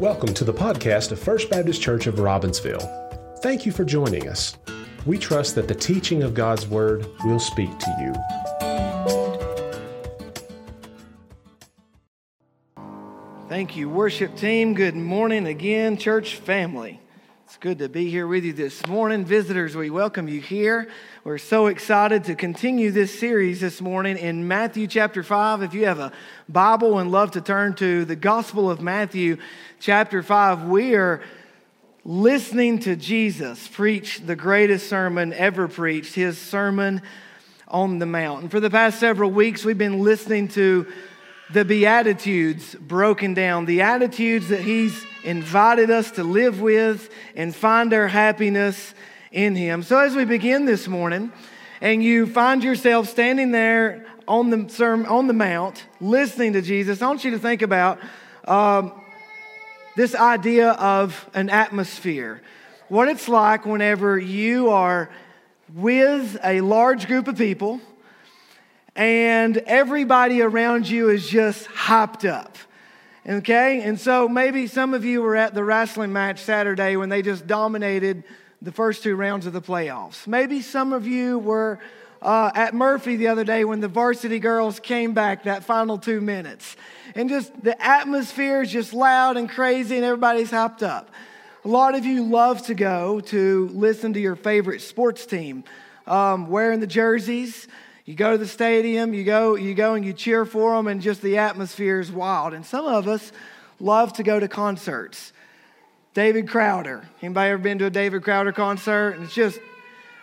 Welcome to the podcast of First Baptist Church of Robbinsville. Thank you for joining us. We trust that the teaching of God's Word will speak to you. Thank you, worship team. Good morning again, church family. It's good to be here with you this morning. Visitors, we welcome you here. We're so excited to continue this series this morning in Matthew chapter 5. If you have a Bible and love to turn to the Gospel of Matthew chapter 5, we are listening to Jesus preach the greatest sermon ever preached, his Sermon on the Mount. And for the past several weeks, we've been listening to the Beatitudes broken down, the attitudes that He's invited us to live with and find our happiness in Him. So, as we begin this morning, and you find yourself standing there on the, on the Mount listening to Jesus, I want you to think about um, this idea of an atmosphere. What it's like whenever you are with a large group of people and everybody around you is just hyped up. Okay? And so maybe some of you were at the wrestling match Saturday when they just dominated the first two rounds of the playoffs. Maybe some of you were uh, at Murphy the other day when the varsity girls came back that final two minutes. And just the atmosphere is just loud and crazy and everybody's hyped up. A lot of you love to go to listen to your favorite sports team, um, wearing the jerseys. You go to the stadium, you go, you go and you cheer for them, and just the atmosphere is wild. And some of us love to go to concerts. David Crowder. Anybody ever been to a David Crowder concert? And it's just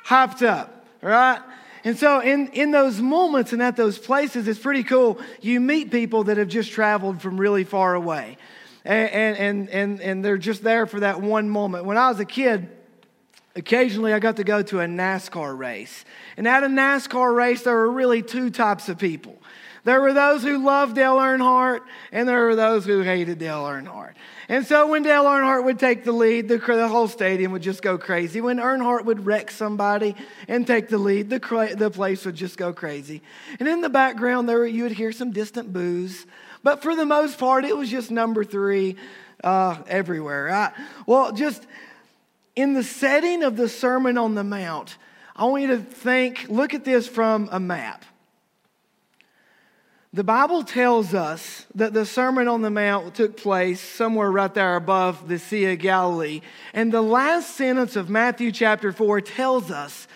hyped up, right? And so, in, in those moments and at those places, it's pretty cool. You meet people that have just traveled from really far away, and, and, and, and they're just there for that one moment. When I was a kid, occasionally I got to go to a NASCAR race. And at a NASCAR race, there were really two types of people. There were those who loved Dale Earnhardt, and there were those who hated Dale Earnhardt. And so when Dale Earnhardt would take the lead, the, the whole stadium would just go crazy. When Earnhardt would wreck somebody and take the lead, the, the place would just go crazy. And in the background, there you would hear some distant boos. But for the most part, it was just number three uh, everywhere. Right? Well, just in the setting of the Sermon on the Mount, I want you to think, look at this from a map. The Bible tells us that the Sermon on the Mount took place somewhere right there above the Sea of Galilee. And the last sentence of Matthew chapter 4 tells us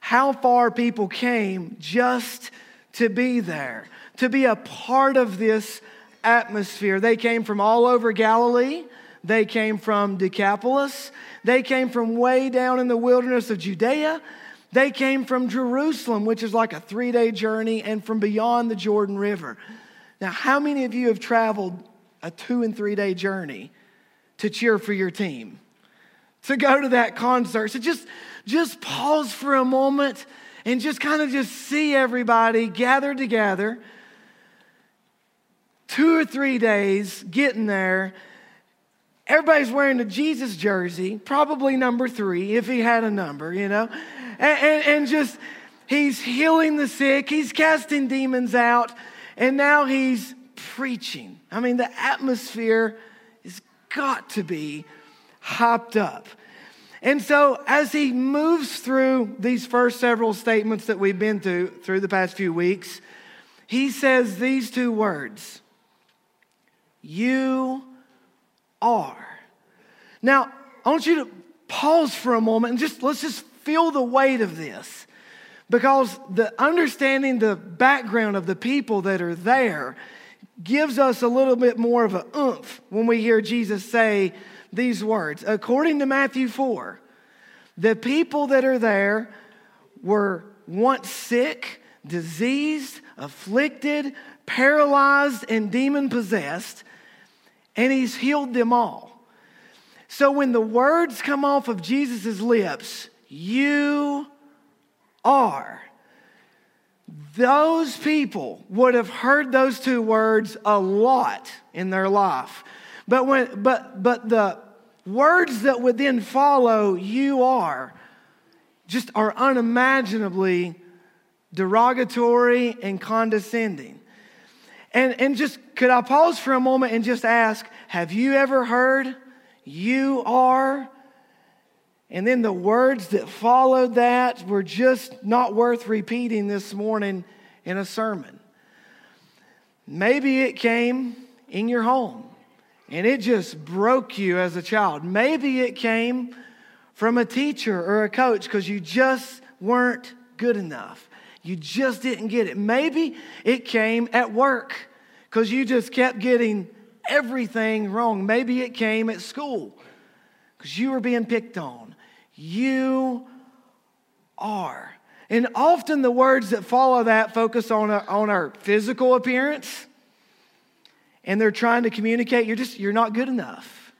how far people came just to be there, to be a part of this atmosphere. They came from all over Galilee. They came from Decapolis. They came from way down in the wilderness of Judea. They came from Jerusalem, which is like a three day journey, and from beyond the Jordan River. Now, how many of you have traveled a two and three day journey to cheer for your team? To go to that concert? So just, just pause for a moment and just kind of just see everybody gathered together. Two or three days getting there. Everybody's wearing a Jesus jersey, probably number three, if he had a number, you know and, and, and just, he's healing the sick, he's casting demons out, and now he's preaching. I mean, the atmosphere has got to be hopped up. And so, as he moves through these first several statements that we've been through through the past few weeks, he says these two words You are. Now, I want you to pause for a moment and just let's just feel the weight of this because the understanding the background of the people that are there gives us a little bit more of a oomph when we hear Jesus say these words. According to Matthew 4, the people that are there were once sick, diseased, afflicted, paralyzed, and demon possessed, and he's healed them all. So when the words come off of Jesus' lips, you are. Those people would have heard those two words a lot in their life. But, when, but, but the words that would then follow, you are, just are unimaginably derogatory and condescending. And, and just could I pause for a moment and just ask, have you ever heard you are? And then the words that followed that were just not worth repeating this morning in a sermon. Maybe it came in your home and it just broke you as a child. Maybe it came from a teacher or a coach because you just weren't good enough. You just didn't get it. Maybe it came at work because you just kept getting everything wrong. Maybe it came at school because you were being picked on. You are. And often the words that follow that focus on our, on our physical appearance and they're trying to communicate you're just you're not good enough.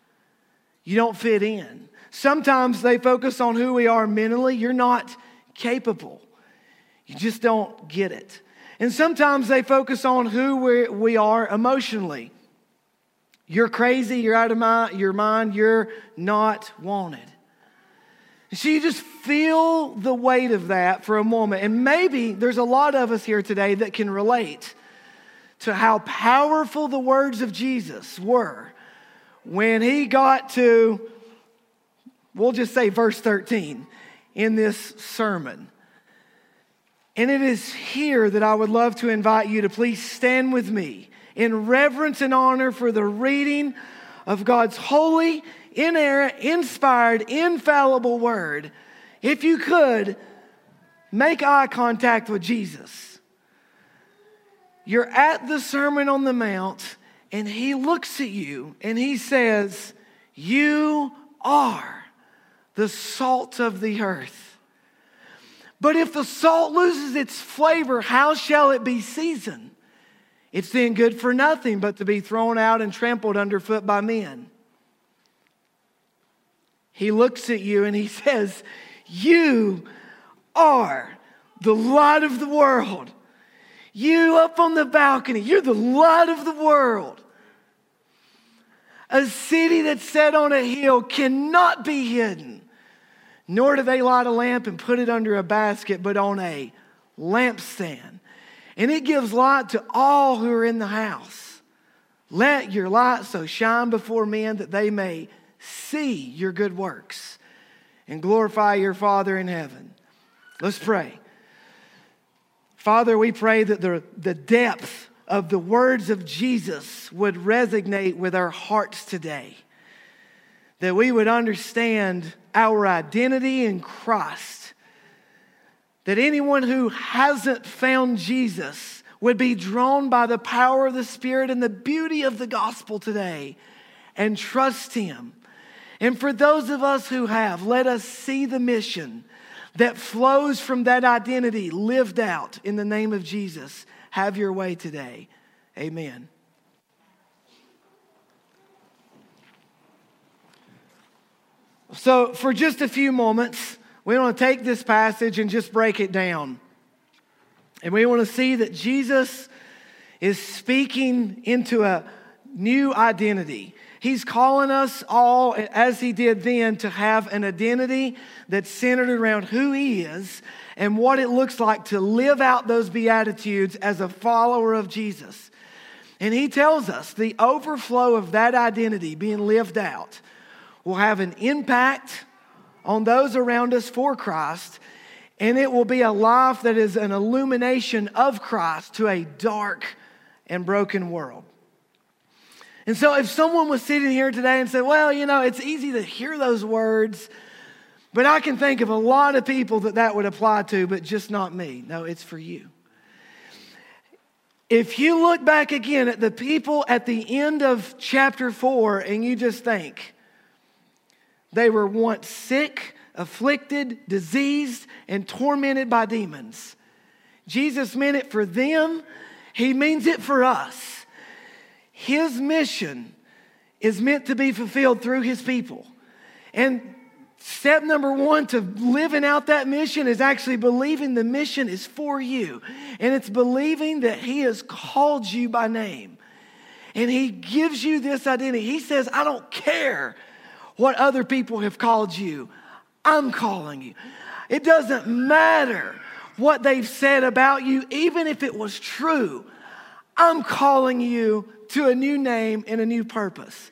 You don't fit in. Sometimes they focus on who we are mentally. You're not capable. You just don't get it. And sometimes they focus on who we, we are emotionally. You're crazy, you're out of my, your mind, you're not wanted. So you just feel the weight of that for a moment. And maybe there's a lot of us here today that can relate to how powerful the words of Jesus were when he got to, we'll just say verse 13 in this sermon. And it is here that I would love to invite you to please stand with me in reverence and honor for the reading of God's holy, inerrant, inspired, infallible word. If you could, make eye contact with Jesus. You're at the Sermon on the Mount, and he looks at you and he says, You are the salt of the earth. But if the salt loses its flavor, how shall it be seasoned? It's then good for nothing but to be thrown out and trampled underfoot by men. He looks at you and he says, You are the light of the world. You up on the balcony, you're the light of the world. A city that's set on a hill cannot be hidden. Nor do they light a lamp and put it under a basket, but on a lampstand. And it gives light to all who are in the house. Let your light so shine before men that they may see your good works and glorify your Father in heaven. Let's pray. Father, we pray that the, the depth of the words of Jesus would resonate with our hearts today that we would understand our identity in Christ. That anyone who hasn't found Jesus would be drawn by the power of the Spirit and the beauty of the gospel today and trust Him. And for those of us who have, let us see the mission that flows from that identity lived out in the name of Jesus. Have your way today. Amen. So, for just a few moments, we want to take this passage and just break it down. And we want to see that Jesus is speaking into a new identity. He's calling us all, as he did then, to have an identity that's centered around who he is and what it looks like to live out those Beatitudes as a follower of Jesus. And he tells us the overflow of that identity being lived out will have an impact on those around us for Christ, and it will be a life that is an illumination of Christ to a dark and broken world. And so, if someone was sitting here today and said, Well, you know, it's easy to hear those words, but I can think of a lot of people that that would apply to, but just not me. No, it's for you. If you look back again at the people at the end of chapter four and you just think, they were once sick, afflicted, diseased, and tormented by demons. Jesus meant it for them, He means it for us. His mission is meant to be fulfilled through His people. And step number one to living out that mission is actually believing the mission is for you. And it's believing that He has called you by name. And He gives you this identity. He says, I don't care what other people have called you. I'm calling you. It doesn't matter what they've said about you, even if it was true. I'm calling you to a new name and a new purpose.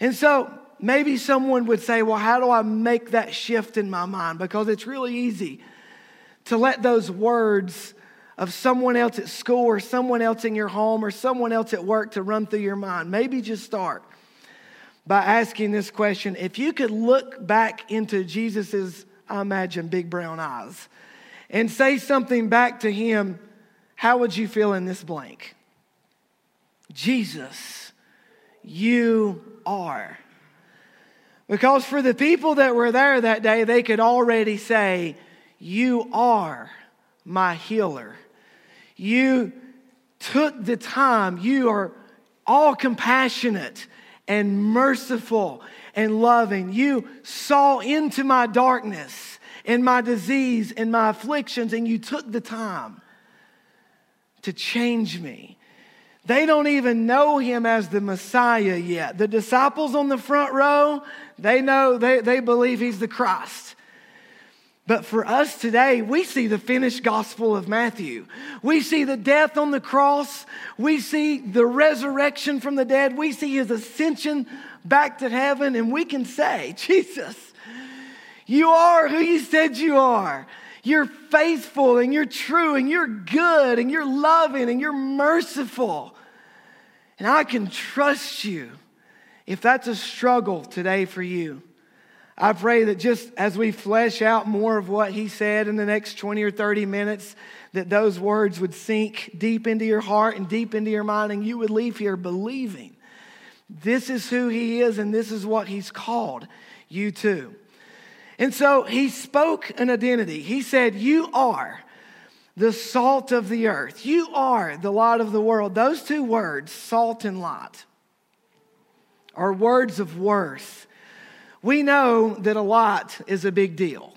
And so maybe someone would say, Well, how do I make that shift in my mind? Because it's really easy to let those words of someone else at school or someone else in your home or someone else at work to run through your mind. Maybe just start by asking this question if you could look back into Jesus's, I imagine, big brown eyes and say something back to him, how would you feel in this blank? Jesus, you are. Because for the people that were there that day, they could already say, You are my healer. You took the time, you are all compassionate and merciful and loving. You saw into my darkness and my disease and my afflictions, and you took the time to change me. They don't even know him as the Messiah yet. The disciples on the front row, they know, they, they believe he's the Christ. But for us today, we see the finished gospel of Matthew. We see the death on the cross. We see the resurrection from the dead. We see his ascension back to heaven. And we can say, Jesus, you are who you said you are. You're faithful and you're true and you're good and you're loving and you're merciful. And I can trust you if that's a struggle today for you. I pray that just as we flesh out more of what he said in the next 20 or 30 minutes, that those words would sink deep into your heart and deep into your mind, and you would leave here believing this is who he is and this is what he's called you to. And so he spoke an identity. He said, You are the salt of the earth, you are the light of the world. Those two words, salt and light, are words of worth we know that a light is a big deal.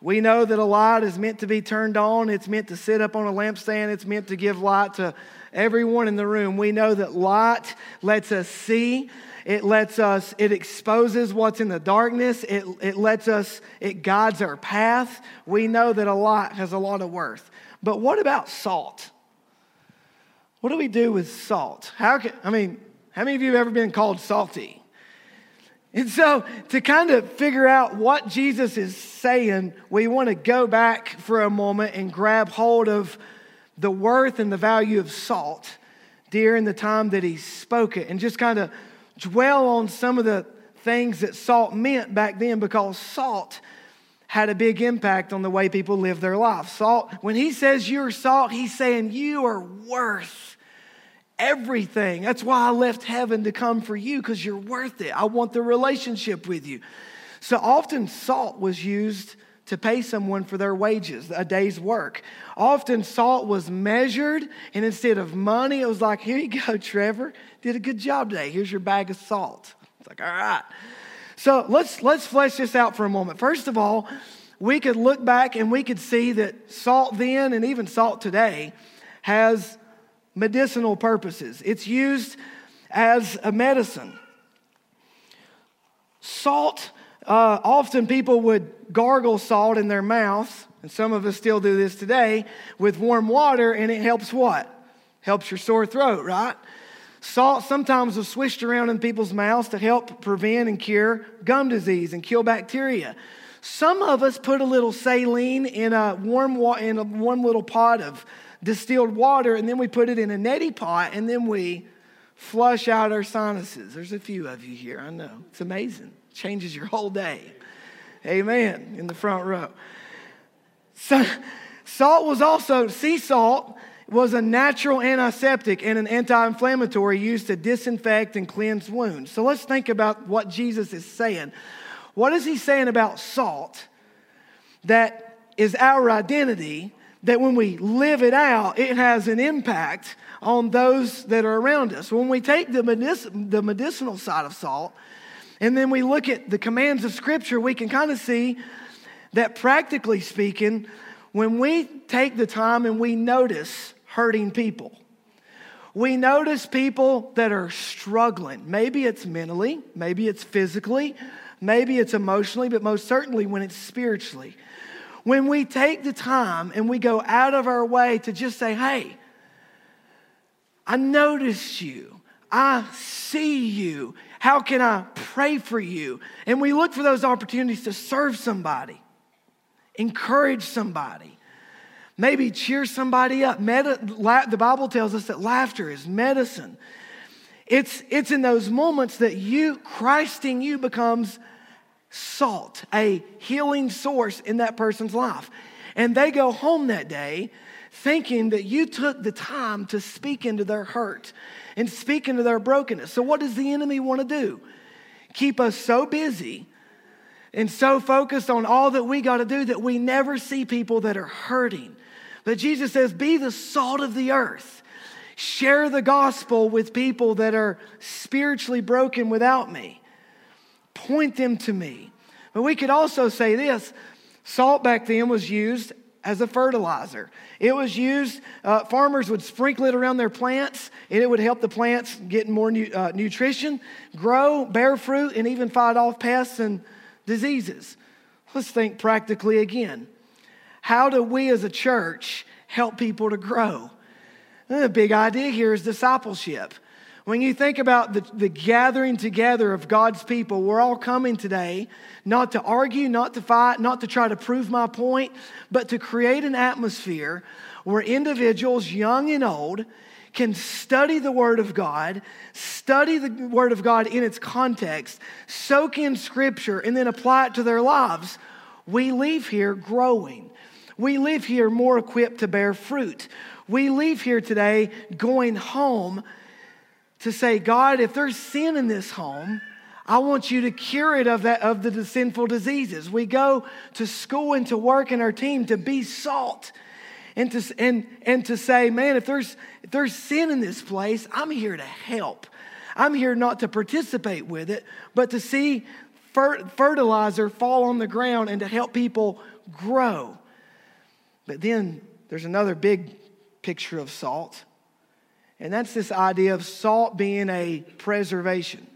We know that a light is meant to be turned on, it's meant to sit up on a lampstand, it's meant to give light to everyone in the room. We know that light lets us see. It lets us, it exposes what's in the darkness. It, it lets us, it guides our path. We know that a light has a lot of worth. But what about salt? What do we do with salt? How can, I mean, how many of you have ever been called salty? And so, to kind of figure out what Jesus is saying, we want to go back for a moment and grab hold of the worth and the value of salt during the time that he spoke it and just kind of dwell on some of the things that salt meant back then because salt had a big impact on the way people live their life. Salt, when he says you're salt, he's saying you are worth everything. That's why I left heaven to come for you because you're worth it. I want the relationship with you. So often, salt was used to pay someone for their wages, a day's work. Often, salt was measured, and instead of money, it was like, here you go, Trevor. Did a good job today. Here's your bag of salt. It's like, all right. So let's, let's flesh this out for a moment. First of all, we could look back and we could see that salt then and even salt today has medicinal purposes, it's used as a medicine. Salt, uh, often people would gargle salt in their mouth, and some of us still do this today, with warm water, and it helps what? Helps your sore throat, right? Salt sometimes was swished around in people's mouths to help prevent and cure gum disease and kill bacteria. Some of us put a little saline in a warm wa- in a one little pot of distilled water and then we put it in a neti pot and then we flush out our sinuses. There's a few of you here, I know. It's amazing. Changes your whole day. Amen. In the front row. So, salt was also, sea salt was a natural antiseptic and an anti inflammatory used to disinfect and cleanse wounds. So let's think about what Jesus is saying. What is he saying about salt that is our identity that when we live it out, it has an impact on those that are around us. When we take the, medic- the medicinal side of salt and then we look at the commands of Scripture, we can kind of see that practically speaking, when we take the time and we notice hurting people, we notice people that are struggling. Maybe it's mentally, maybe it's physically, maybe it's emotionally, but most certainly when it's spiritually when we take the time and we go out of our way to just say, hey, I notice you. I see you. How can I pray for you? And we look for those opportunities to serve somebody, encourage somebody, maybe cheer somebody up. the Bible tells us that laughter is medicine. It's, it's in those moments that you, Christ in you, becomes salt, a healing source in that person's life. And they go home that day thinking that you took the time to speak into their hurt and speak into their brokenness. So, what does the enemy want to do? Keep us so busy and so focused on all that we got to do that we never see people that are hurting. But Jesus says, Be the salt of the earth. Share the gospel with people that are spiritually broken without me. Point them to me. But we could also say this salt back then was used as a fertilizer. It was used, uh, farmers would sprinkle it around their plants, and it would help the plants get more nu- uh, nutrition, grow, bear fruit, and even fight off pests and diseases. Let's think practically again. How do we as a church help people to grow? The big idea here is discipleship. When you think about the, the gathering together of God's people, we're all coming today not to argue, not to fight, not to try to prove my point, but to create an atmosphere where individuals, young and old, can study the Word of God, study the Word of God in its context, soak in Scripture, and then apply it to their lives. We leave here growing. We leave here more equipped to bear fruit. We leave here today going home to say, God, if there's sin in this home, I want you to cure it of, that, of the sinful diseases. We go to school and to work in our team to be salt and to, and, and to say, man, if there's, if there's sin in this place, I'm here to help. I'm here not to participate with it, but to see fer- fertilizer fall on the ground and to help people grow. But then there's another big picture of salt and that's this idea of salt being a preservation.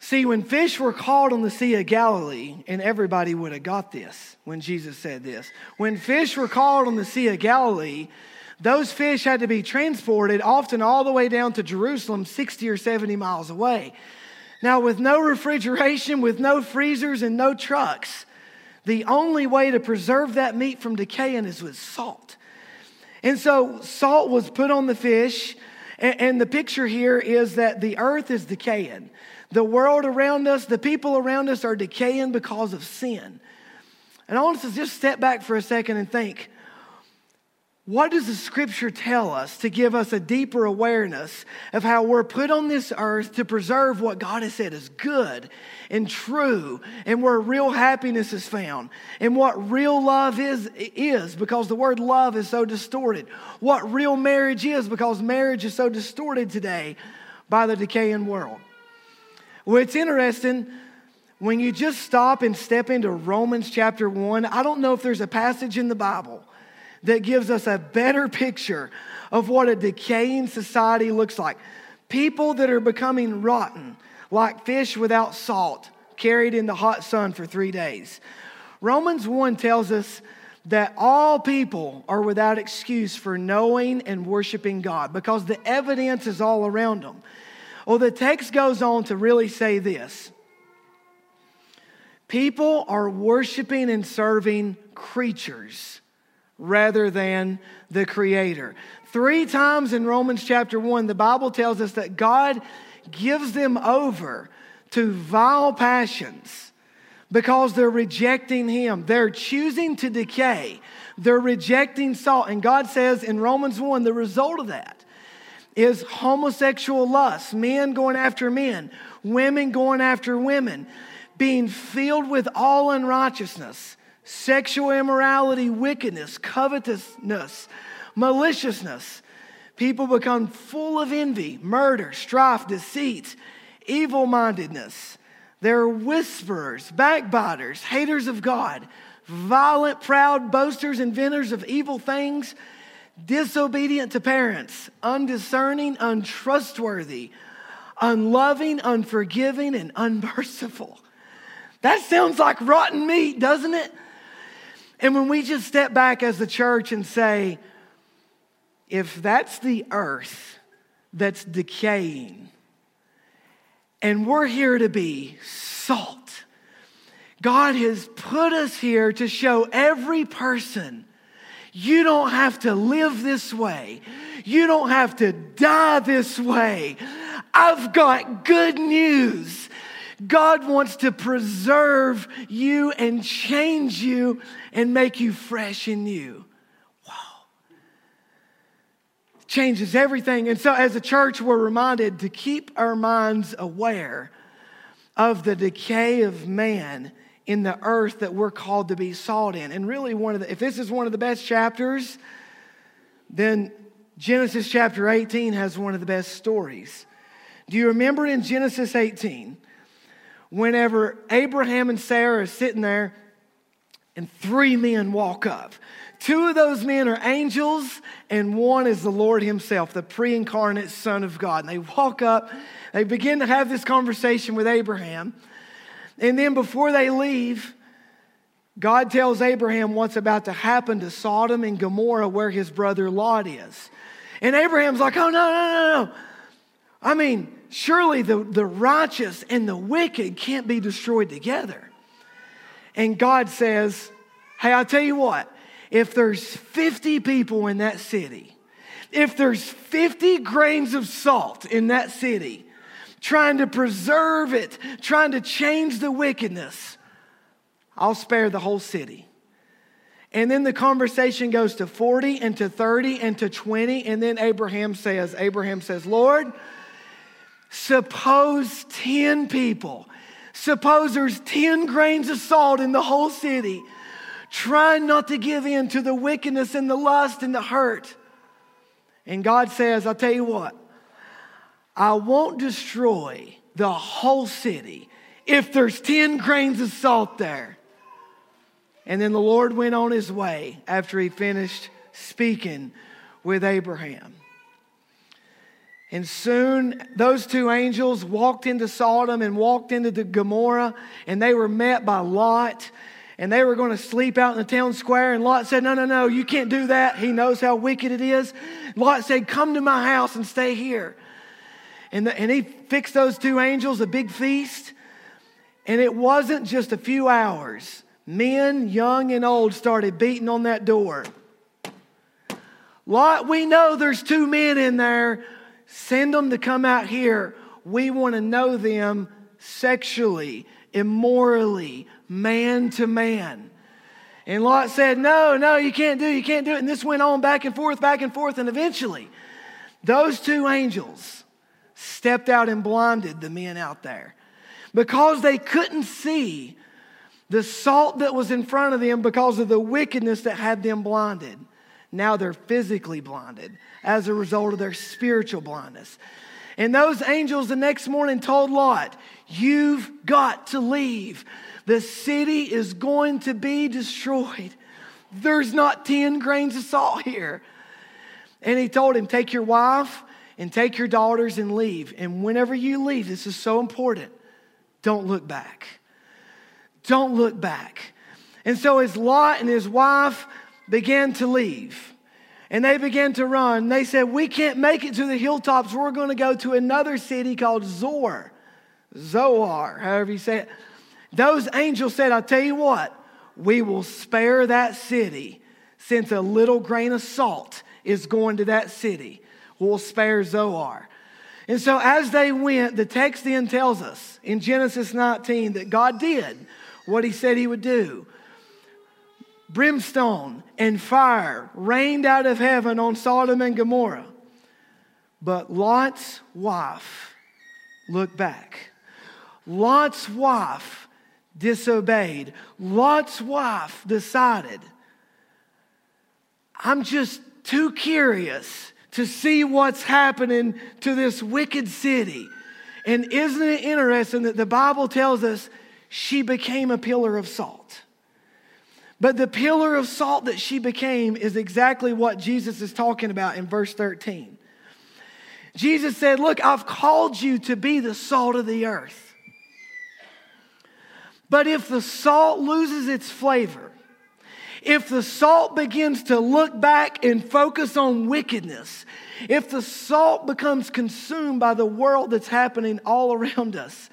See, when fish were caught on the Sea of Galilee, and everybody would have got this when Jesus said this. When fish were caught on the Sea of Galilee, those fish had to be transported often all the way down to Jerusalem, 60 or 70 miles away. Now, with no refrigeration, with no freezers, and no trucks, the only way to preserve that meat from decaying is with salt. And so salt was put on the fish, and, and the picture here is that the earth is decaying. The world around us, the people around us are decaying because of sin. And I want us to just step back for a second and think what does the scripture tell us to give us a deeper awareness of how we're put on this earth to preserve what God has said is good and true and where real happiness is found and what real love is is because the word love is so distorted. What real marriage is because marriage is so distorted today by the decaying world. Well, it's interesting when you just stop and step into Romans chapter 1. I don't know if there's a passage in the Bible that gives us a better picture of what a decaying society looks like. People that are becoming rotten, like fish without salt, carried in the hot sun for three days. Romans 1 tells us that all people are without excuse for knowing and worshiping God because the evidence is all around them. Well, the text goes on to really say this people are worshiping and serving creatures rather than the Creator. Three times in Romans chapter 1, the Bible tells us that God gives them over to vile passions because they're rejecting Him. They're choosing to decay, they're rejecting salt. And God says in Romans 1, the result of that is homosexual lust, men going after men, women going after women, being filled with all unrighteousness sexual immorality, wickedness, covetousness, maliciousness. People become full of envy, murder, strife, deceit, evil mindedness. They're whisperers, backbiters, haters of God, violent, proud, boasters, inventors of evil things, disobedient to parents, undiscerning, untrustworthy, unloving, unforgiving, and unmerciful. That sounds like rotten meat, doesn't it? And when we just step back as the church and say, if that's the earth that's decaying, and we're here to be salt, God has put us here to show every person you don't have to live this way. You don't have to die this way. I've got good news. God wants to preserve you and change you and make you fresh and new. Wow. Changes everything. And so, as a church, we're reminded to keep our minds aware of the decay of man in the earth that we're called to be salt in. And really, one of the, if this is one of the best chapters, then Genesis chapter 18 has one of the best stories. Do you remember in Genesis 18, whenever Abraham and Sarah are sitting there and three men walk up? Two of those men are angels, and one is the Lord Himself, the pre incarnate Son of God. And they walk up, they begin to have this conversation with Abraham. And then before they leave, God tells Abraham what's about to happen to Sodom and Gomorrah, where his brother Lot is. And Abraham's like, oh, no, no, no, no. I mean, surely the, the righteous and the wicked can't be destroyed together. And God says, hey, I'll tell you what, if there's 50 people in that city, if there's 50 grains of salt in that city, trying to preserve it, trying to change the wickedness, I'll spare the whole city. And then the conversation goes to 40 and to 30 and to 20. And then Abraham says, Abraham says, Lord, suppose 10 people, suppose there's 10 grains of salt in the whole city, trying not to give in to the wickedness and the lust and the hurt. And God says, I'll tell you what, I won't destroy the whole city if there's 10 grains of salt there. And then the Lord went on his way after he finished speaking with Abraham. And soon those two angels walked into Sodom and walked into the Gomorrah, and they were met by Lot. And they were going to sleep out in the town square. And Lot said, No, no, no, you can't do that. He knows how wicked it is. Lot said, Come to my house and stay here. And, the, and he fixed those two angels a big feast. And it wasn't just a few hours. Men, young and old, started beating on that door. Lot, we know there's two men in there. Send them to come out here. We want to know them sexually, immorally, man to man. And Lot said, No, no, you can't do it. You can't do it. And this went on back and forth, back and forth. And eventually, those two angels stepped out and blinded the men out there because they couldn't see the salt that was in front of them because of the wickedness that had them blinded. Now they're physically blinded as a result of their spiritual blindness. And those angels the next morning told Lot, You've got to leave. The city is going to be destroyed. There's not 10 grains of salt here. And he told him, Take your wife and take your daughters and leave. And whenever you leave, this is so important, don't look back. Don't look back. And so as Lot and his wife began to leave, and they began to run, they said, We can't make it to the hilltops. We're going to go to another city called Zor, Zoar, however you say it. Those angels said, I'll tell you what, we will spare that city since a little grain of salt is going to that city We'll spare Zoar. And so, as they went, the text then tells us in Genesis 19 that God did what he said he would do. Brimstone and fire rained out of heaven on Sodom and Gomorrah. But Lot's wife looked back. Lot's wife disobeyed. Lot's wife decided, I'm just too curious to see what's happening to this wicked city. And isn't it interesting that the Bible tells us she became a pillar of salt? But the pillar of salt that she became is exactly what Jesus is talking about in verse 13. Jesus said, Look, I've called you to be the salt of the earth. But if the salt loses its flavor, if the salt begins to look back and focus on wickedness, if the salt becomes consumed by the world that's happening all around us,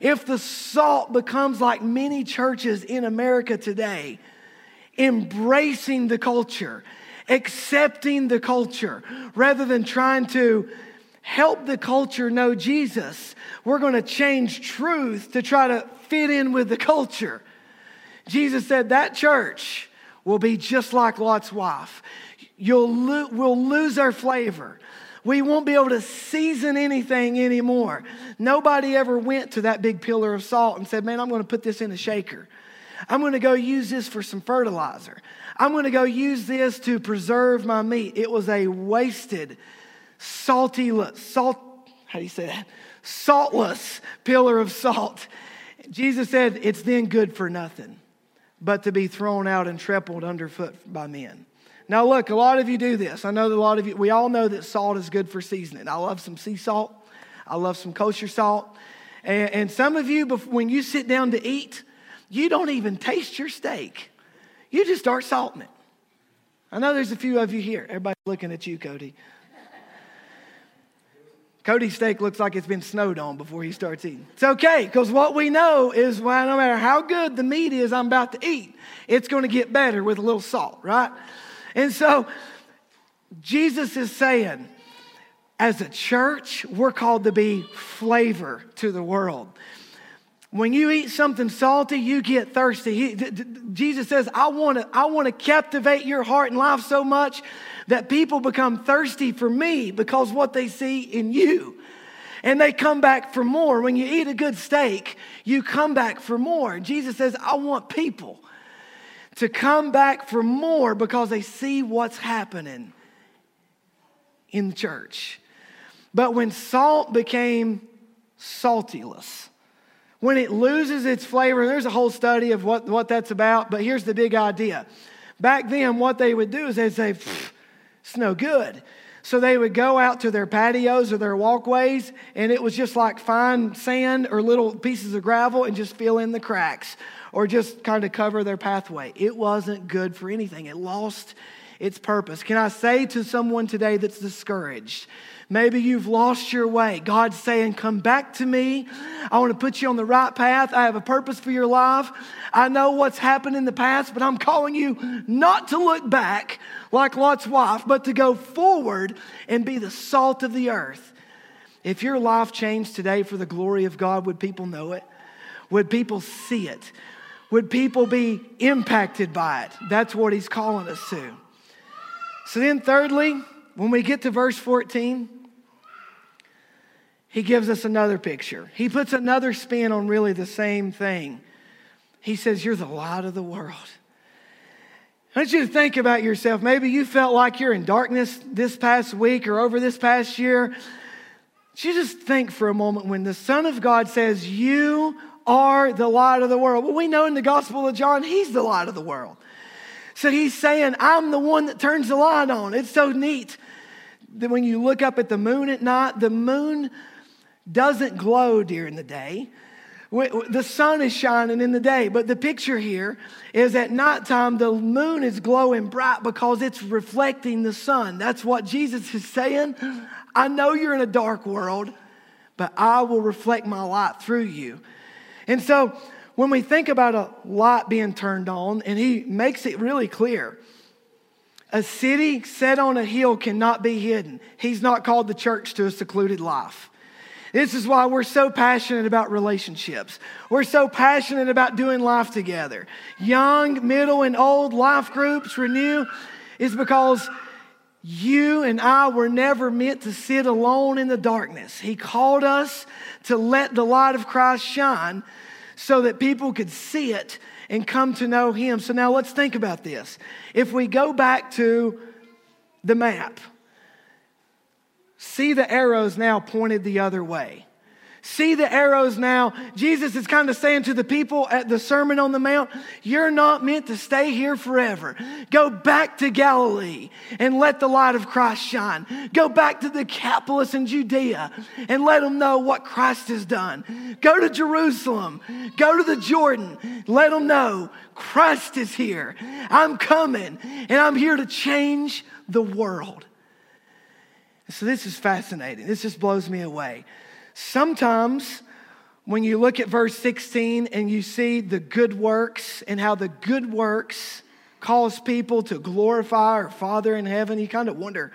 if the salt becomes like many churches in America today, embracing the culture, accepting the culture, rather than trying to help the culture know Jesus, we're going to change truth to try to fit in with the culture. Jesus said that church will be just like Lot's wife. You'll lo- we'll lose our flavor. We won't be able to season anything anymore. Nobody ever went to that big pillar of salt and said, Man, I'm going to put this in a shaker. I'm going to go use this for some fertilizer. I'm going to go use this to preserve my meat. It was a wasted, salty, salt, how do you say that? Saltless pillar of salt. Jesus said, It's then good for nothing but to be thrown out and trampled underfoot by men. Now, look, a lot of you do this. I know that a lot of you, we all know that salt is good for seasoning. I love some sea salt, I love some kosher salt. And, and some of you, when you sit down to eat, you don't even taste your steak, you just start salting it. I know there's a few of you here. Everybody's looking at you, Cody. Cody's steak looks like it's been snowed on before he starts eating. It's okay, because what we know is well, no matter how good the meat is I'm about to eat, it's going to get better with a little salt, right? And so Jesus is saying, as a church, we're called to be flavor to the world. When you eat something salty, you get thirsty. He, d- d- Jesus says, I want to I wanna captivate your heart and life so much that people become thirsty for me because what they see in you. And they come back for more. When you eat a good steak, you come back for more. Jesus says, I want people to come back for more because they see what's happening in the church. But when salt became saltyless, when it loses its flavor, there's a whole study of what, what that's about, but here's the big idea. Back then, what they would do is they'd say, it's no good. So they would go out to their patios or their walkways, and it was just like fine sand or little pieces of gravel and just fill in the cracks or just kind of cover their pathway. It wasn't good for anything, it lost its purpose. Can I say to someone today that's discouraged, Maybe you've lost your way. God's saying, Come back to me. I want to put you on the right path. I have a purpose for your life. I know what's happened in the past, but I'm calling you not to look back like Lot's wife, but to go forward and be the salt of the earth. If your life changed today for the glory of God, would people know it? Would people see it? Would people be impacted by it? That's what he's calling us to. So then, thirdly, when we get to verse 14, he gives us another picture. He puts another spin on really the same thing. He says, You're the light of the world. I want you to think about yourself. Maybe you felt like you're in darkness this past week or over this past year. You just think for a moment when the Son of God says, You are the light of the world. Well, we know in the Gospel of John, He's the light of the world. So He's saying, I'm the one that turns the light on. It's so neat that when you look up at the moon at night, the moon doesn't glow during the day. The sun is shining in the day, but the picture here is at nighttime, the moon is glowing bright because it's reflecting the sun. That's what Jesus is saying. I know you're in a dark world, but I will reflect my light through you. And so when we think about a light being turned on, and he makes it really clear a city set on a hill cannot be hidden. He's not called the church to a secluded life. This is why we're so passionate about relationships. We're so passionate about doing life together. Young, middle, and old life groups, Renew, is because you and I were never meant to sit alone in the darkness. He called us to let the light of Christ shine so that people could see it and come to know Him. So now let's think about this. If we go back to the map, See the arrows now pointed the other way. See the arrows now. Jesus is kind of saying to the people at the Sermon on the Mount, You're not meant to stay here forever. Go back to Galilee and let the light of Christ shine. Go back to the Decapolis in Judea and let them know what Christ has done. Go to Jerusalem. Go to the Jordan. Let them know Christ is here. I'm coming and I'm here to change the world. So, this is fascinating. This just blows me away. Sometimes, when you look at verse 16 and you see the good works and how the good works cause people to glorify our Father in heaven, you kind of wonder,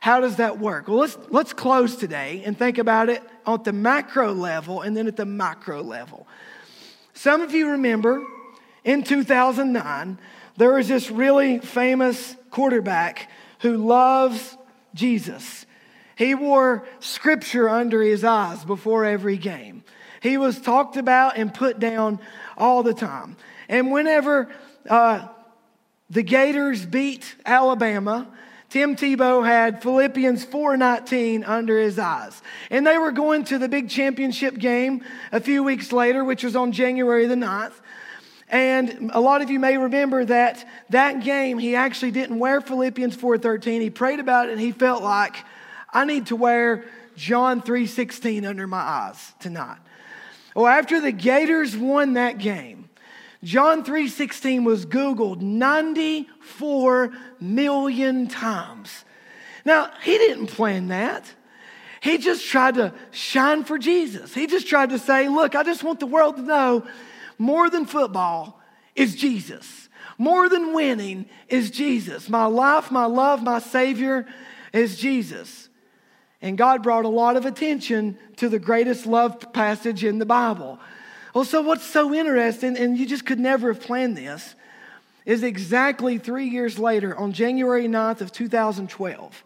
how does that work? Well, let's, let's close today and think about it at the macro level and then at the micro level. Some of you remember in 2009, there was this really famous quarterback who loves Jesus. He wore scripture under his eyes before every game. He was talked about and put down all the time. And whenever uh, the Gators beat Alabama, Tim Tebow had Philippians 4:19 under his eyes. And they were going to the big championship game a few weeks later, which was on January the 9th. And a lot of you may remember that that game he actually didn't wear Philippians 4:13. He prayed about it and he felt like I need to wear John 3:16 under my eyes tonight. Well, after the Gators won that game, John 3:16 was googled 94 million times. Now, he didn't plan that. He just tried to shine for Jesus. He just tried to say, "Look, I just want the world to know more than football is Jesus. More than winning is Jesus. My life, my love, my savior is Jesus." And God brought a lot of attention to the greatest love passage in the Bible. Well, so what's so interesting, and you just could never have planned this, is exactly three years later, on January 9th of 2012,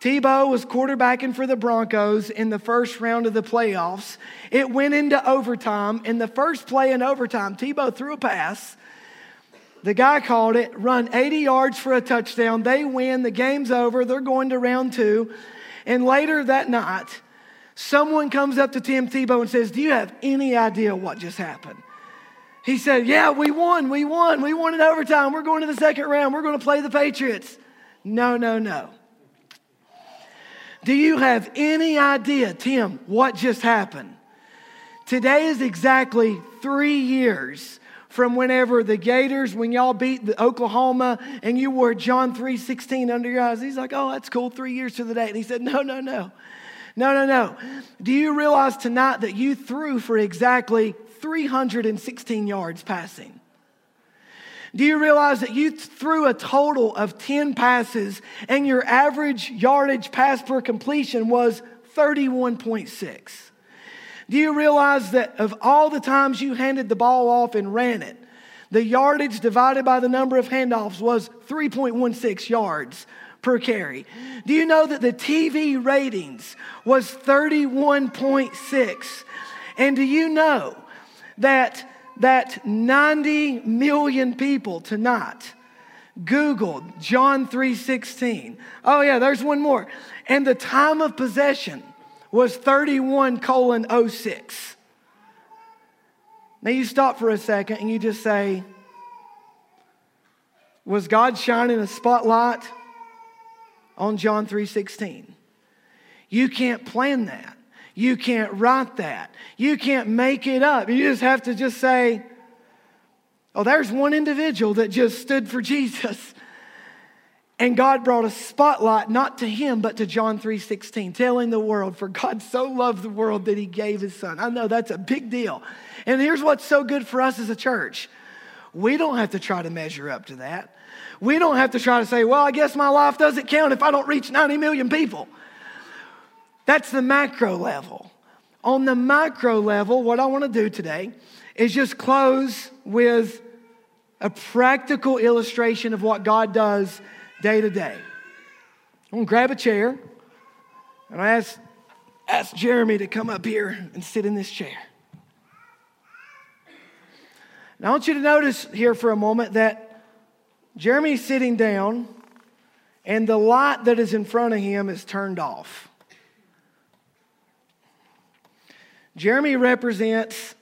Tebow was quarterbacking for the Broncos in the first round of the playoffs. It went into overtime. In the first play in overtime, Tebow threw a pass. The guy called it, run 80 yards for a touchdown. They win. The game's over. They're going to round two. And later that night, someone comes up to Tim Tebow and says, Do you have any idea what just happened? He said, Yeah, we won. We won. We won in overtime. We're going to the second round. We're going to play the Patriots. No, no, no. Do you have any idea, Tim, what just happened? Today is exactly three years from whenever the Gators, when y'all beat the Oklahoma and you wore John 3.16 under your eyes. He's like, oh, that's cool, three years to the day. And he said, no, no, no. No, no, no. Do you realize tonight that you threw for exactly 316 yards passing? Do you realize that you threw a total of 10 passes and your average yardage pass per completion was 31.6? Do you realize that of all the times you handed the ball off and ran it, the yardage divided by the number of handoffs was 3.16 yards per carry? Do you know that the TV ratings was 31.6? And do you know that that 90 million people tonight googled John 3:16? Oh yeah, there's one more. And the time of possession was 31 colon 06. Now you stop for a second and you just say, was God shining a spotlight on John 3:16? You can't plan that. You can't write that. You can't make it up. You just have to just say, oh, there's one individual that just stood for Jesus. And God brought a spotlight not to him but to John 3:16, telling the world for God so loved the world that he gave his son. I know that's a big deal. And here's what's so good for us as a church. We don't have to try to measure up to that. We don't have to try to say, well, I guess my life doesn't count if I don't reach 90 million people. That's the macro level. On the micro level, what I want to do today is just close with a practical illustration of what God does day to day. I'm gonna grab a chair and I ask, ask Jeremy to come up here and sit in this chair. Now I want you to notice here for a moment that Jeremy's sitting down and the light that is in front of him is turned off. Jeremy represents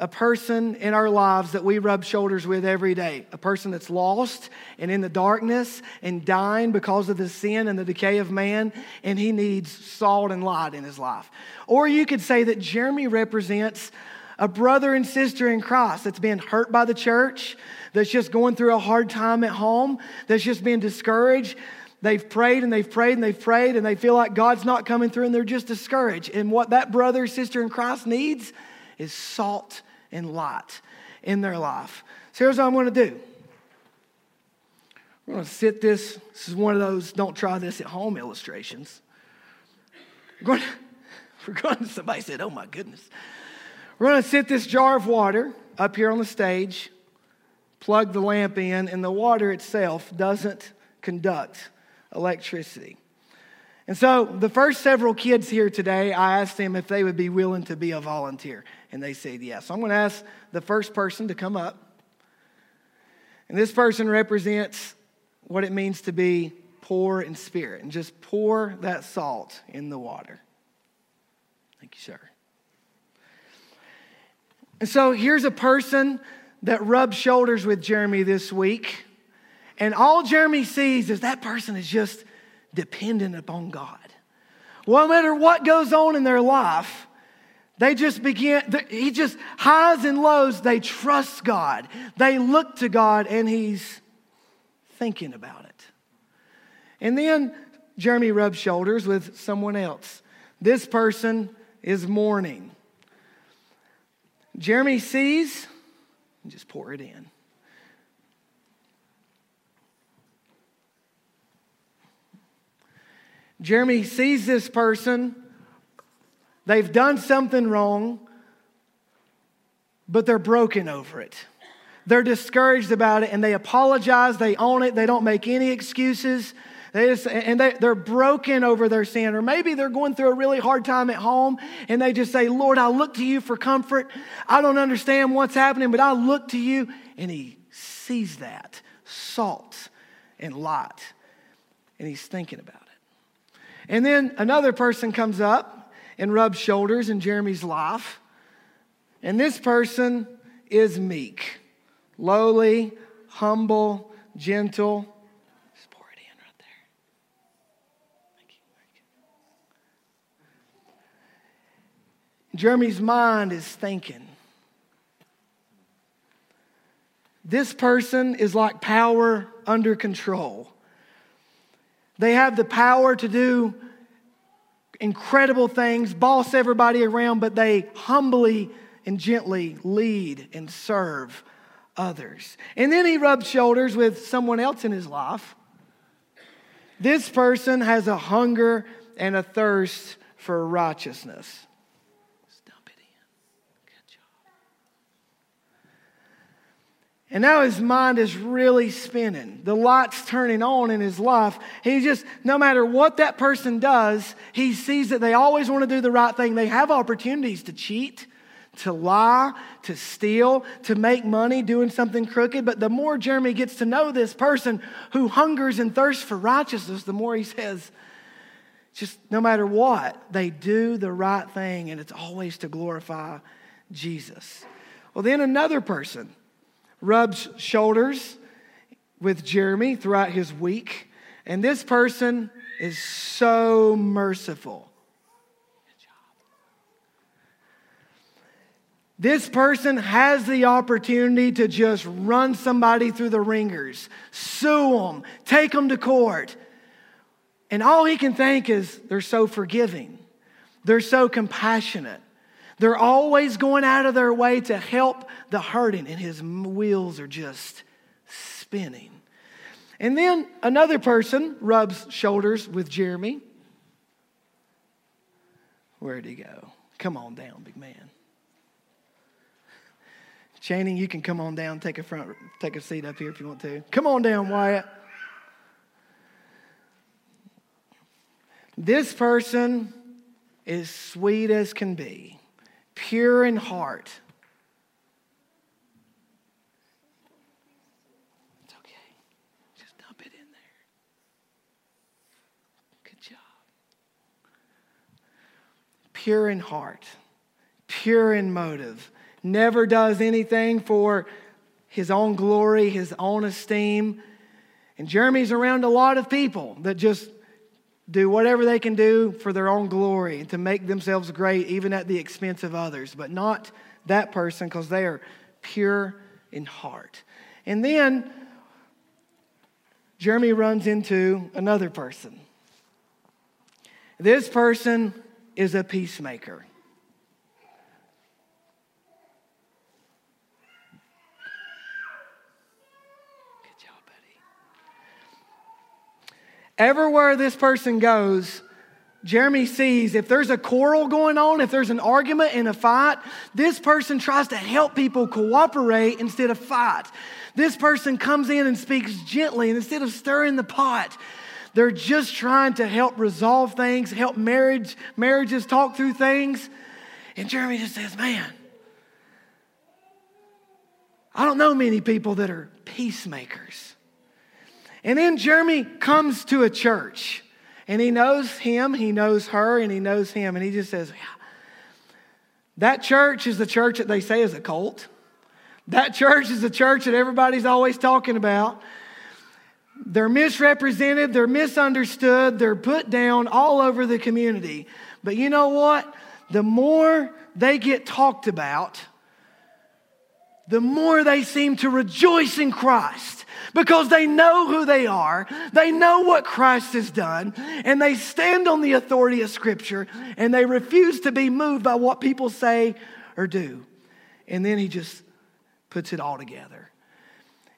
a person in our lives that we rub shoulders with every day, a person that's lost and in the darkness and dying because of the sin and the decay of man, and he needs salt and light in his life. Or you could say that Jeremy represents a brother and sister in Christ that's been hurt by the church, that's just going through a hard time at home, that's just being discouraged. They've prayed and they've prayed and they've prayed and they feel like God's not coming through and they're just discouraged. And what that brother sister in Christ needs is salt and light in their life. So here's what I'm going to do. We're going to sit this. This is one of those don't try this at home illustrations. We're going to, we're going to somebody said, oh my goodness. We're going to sit this jar of water up here on the stage, plug the lamp in, and the water itself doesn't conduct electricity. And so the first several kids here today, I asked them if they would be willing to be a volunteer. And they said yes. So I'm going to ask the first person to come up. And this person represents what it means to be poor in spirit. And just pour that salt in the water. Thank you, sir. And so here's a person that rubbed shoulders with Jeremy this week. And all Jeremy sees is that person is just dependent upon God. Well, no matter what goes on in their life, they just begin, he just highs and lows, they trust God. They look to God and he's thinking about it. And then Jeremy rubs shoulders with someone else. This person is mourning. Jeremy sees, and just pour it in. Jeremy sees this person, they've done something wrong, but they're broken over it. They're discouraged about it and they apologize, they own it, they don't make any excuses. They just, and they, they're broken over their sin. Or maybe they're going through a really hard time at home and they just say, Lord, I look to you for comfort. I don't understand what's happening, but I look to you. And he sees that salt and light. And he's thinking about it. And then another person comes up and rub shoulders in Jeremy's life. And this person is meek, lowly, humble, gentle. Just pour it in right there. Thank you. Thank you. Jeremy's mind is thinking. This person is like power under control. They have the power to do incredible things, boss everybody around, but they humbly and gently lead and serve others. And then he rubs shoulders with someone else in his life. This person has a hunger and a thirst for righteousness. And now his mind is really spinning. The light's turning on in his life. He just, no matter what that person does, he sees that they always want to do the right thing. They have opportunities to cheat, to lie, to steal, to make money doing something crooked. But the more Jeremy gets to know this person who hungers and thirsts for righteousness, the more he says, just no matter what, they do the right thing, and it's always to glorify Jesus. Well, then another person rubs shoulders with Jeremy throughout his week. And this person is so merciful. This person has the opportunity to just run somebody through the ringers, sue them, take them to court. And all he can think is they're so forgiving, they're so compassionate. They're always going out of their way to help the hurting, and his wheels are just spinning. And then another person rubs shoulders with Jeremy. Where'd he go? Come on down, big man. Channing, you can come on down, take a front, take a seat up here if you want to. Come on down, Wyatt. This person is sweet as can be pure in heart. It's okay. Just dump it in there. Good job. Pure in heart, pure in motive, never does anything for his own glory, his own esteem. And Jeremy's around a lot of people that just do whatever they can do for their own glory and to make themselves great, even at the expense of others, but not that person because they are pure in heart. And then Jeremy runs into another person. This person is a peacemaker. Good job, buddy. Everywhere this person goes, Jeremy sees if there's a quarrel going on, if there's an argument and a fight, this person tries to help people cooperate instead of fight. This person comes in and speaks gently, and instead of stirring the pot, they're just trying to help resolve things, help marriage, marriages talk through things. And Jeremy just says, Man, I don't know many people that are peacemakers. And then Jeremy comes to a church and he knows him, he knows her, and he knows him. And he just says, yeah, That church is the church that they say is a cult. That church is the church that everybody's always talking about. They're misrepresented, they're misunderstood, they're put down all over the community. But you know what? The more they get talked about, the more they seem to rejoice in Christ because they know who they are, they know what Christ has done, and they stand on the authority of Scripture and they refuse to be moved by what people say or do. And then he just puts it all together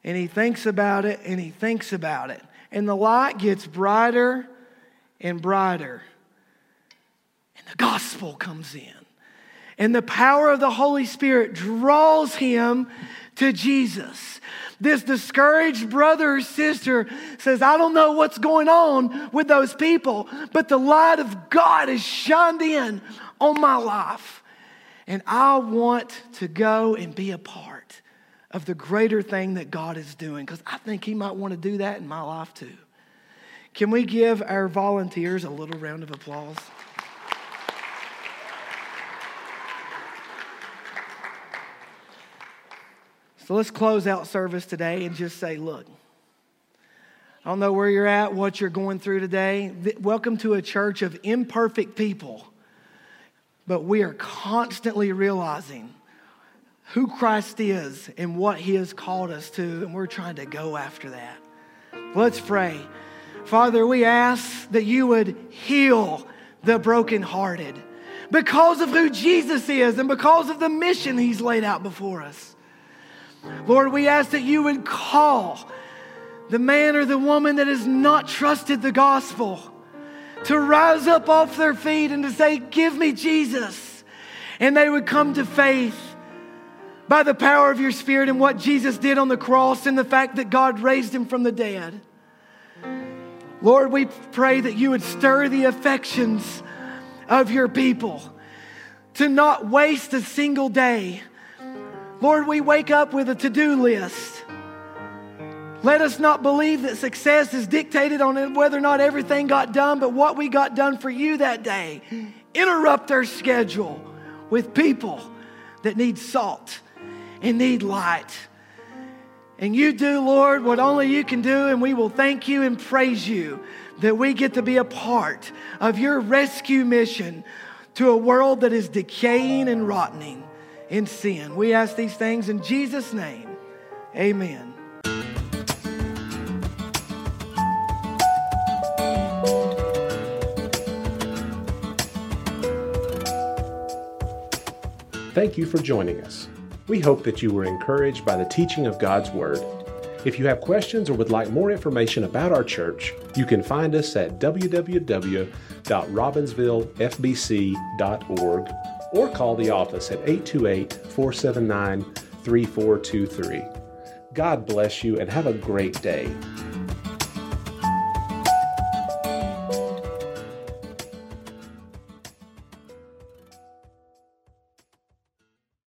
and he thinks about it and he thinks about it. And the light gets brighter and brighter. And the gospel comes in. And the power of the Holy Spirit draws him to Jesus. This discouraged brother or sister says, I don't know what's going on with those people, but the light of God has shined in on my life. And I want to go and be a part of the greater thing that God is doing because I think He might want to do that in my life too. Can we give our volunteers a little round of applause? So let's close out service today and just say, look, I don't know where you're at, what you're going through today. Welcome to a church of imperfect people, but we are constantly realizing who Christ is and what he has called us to, and we're trying to go after that. Let's pray. Father, we ask that you would heal the brokenhearted because of who Jesus is and because of the mission he's laid out before us. Lord, we ask that you would call the man or the woman that has not trusted the gospel to rise up off their feet and to say, Give me Jesus. And they would come to faith by the power of your Spirit and what Jesus did on the cross and the fact that God raised him from the dead. Lord, we pray that you would stir the affections of your people to not waste a single day. Lord, we wake up with a to do list. Let us not believe that success is dictated on whether or not everything got done, but what we got done for you that day. Interrupt our schedule with people that need salt and need light. And you do, Lord, what only you can do, and we will thank you and praise you that we get to be a part of your rescue mission to a world that is decaying and rotting in sin. We ask these things in Jesus' name. Amen. Thank you for joining us. We hope that you were encouraged by the teaching of God's Word. If you have questions or would like more information about our church, you can find us at www.robbinsvillefbc.org or call the office at 828 479 3423. God bless you and have a great day.